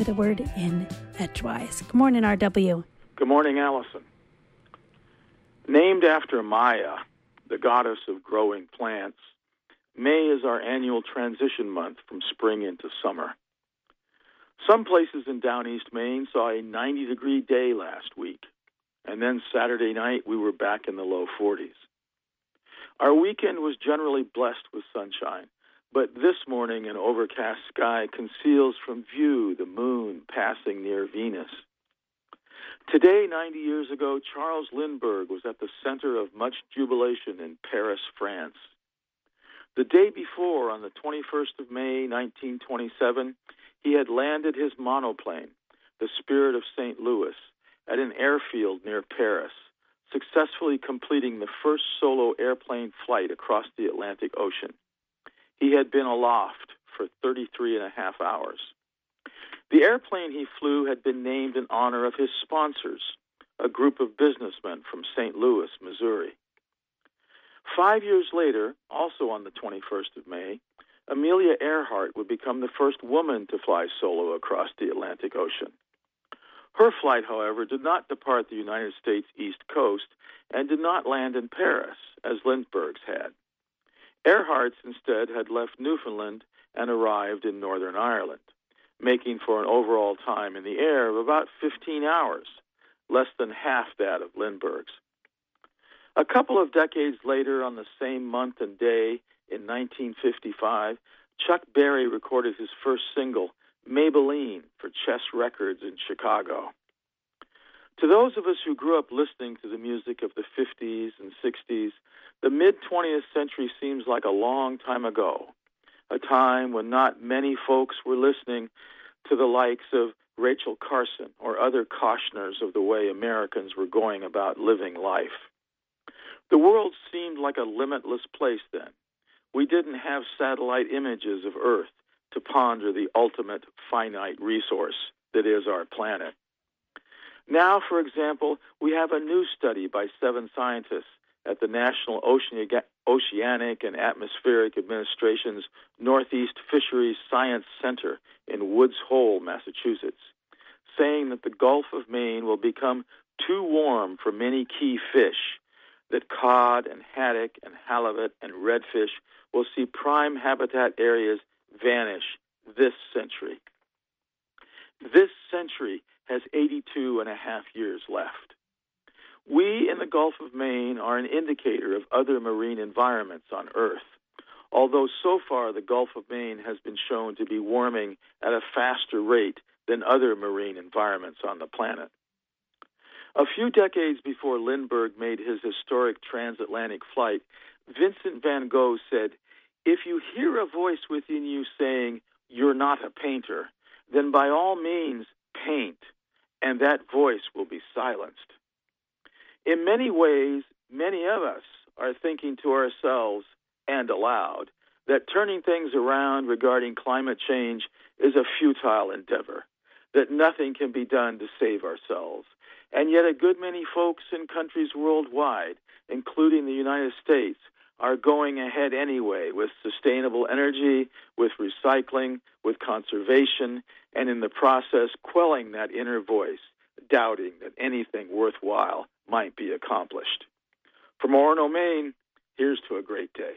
with a word in Edgewise. Good morning, RW. Good morning, Allison. Named after Maya, the goddess of growing plants, May is our annual transition month from spring into summer. Some places in down east Maine saw a 90 degree day last week, and then Saturday night we were back in the low 40s. Our weekend was generally blessed with sunshine, but this morning an overcast sky conceals from view the moon passing near Venus. Today, 90 years ago, Charles Lindbergh was at the center of much jubilation in Paris, France. The day before, on the 21st of May, 1927, he had landed his monoplane, the Spirit of St. Louis, at an airfield near Paris, successfully completing the first solo airplane flight across the Atlantic Ocean. He had been aloft for 33 and a half hours. The airplane he flew had been named in honor of his sponsors, a group of businessmen from St. Louis, Missouri. Five years later, also on the 21st of May, Amelia Earhart would become the first woman to fly solo across the Atlantic Ocean. Her flight, however, did not depart the United States East Coast and did not land in Paris, as Lindbergh's had. Earhart's instead had left Newfoundland and arrived in Northern Ireland, making for an overall time in the air of about 15 hours, less than half that of Lindbergh's. A couple of decades later, on the same month and day in 1955, Chuck Berry recorded his first single, Maybellene, for Chess Records in Chicago. To those of us who grew up listening to the music of the 50s and 60s, the mid 20th century seems like a long time ago, a time when not many folks were listening to the likes of Rachel Carson or other cautioners of the way Americans were going about living life. The world seemed like a limitless place then. We didn't have satellite images of Earth to ponder the ultimate finite resource that is our planet. Now, for example, we have a new study by seven scientists at the National Oceanic and Atmospheric Administration's Northeast Fisheries Science Center in Woods Hole, Massachusetts, saying that the Gulf of Maine will become too warm for many key fish that cod and haddock and halibut and redfish will see prime habitat areas vanish this century. This century has 82 and a half years left. We in the Gulf of Maine are an indicator of other marine environments on Earth, although so far the Gulf of Maine has been shown to be warming at a faster rate than other marine environments on the planet. A few decades before Lindbergh made his historic transatlantic flight, Vincent van Gogh said, If you hear a voice within you saying, You're not a painter, then by all means paint, and that voice will be silenced. In many ways, many of us are thinking to ourselves and aloud that turning things around regarding climate change is a futile endeavor, that nothing can be done to save ourselves, and yet, a good many folks in countries worldwide, including the United States, are going ahead anyway with sustainable energy, with recycling, with conservation, and in the process quelling that inner voice, doubting that anything worthwhile might be accomplished. From Orono, Maine, here's to a great day.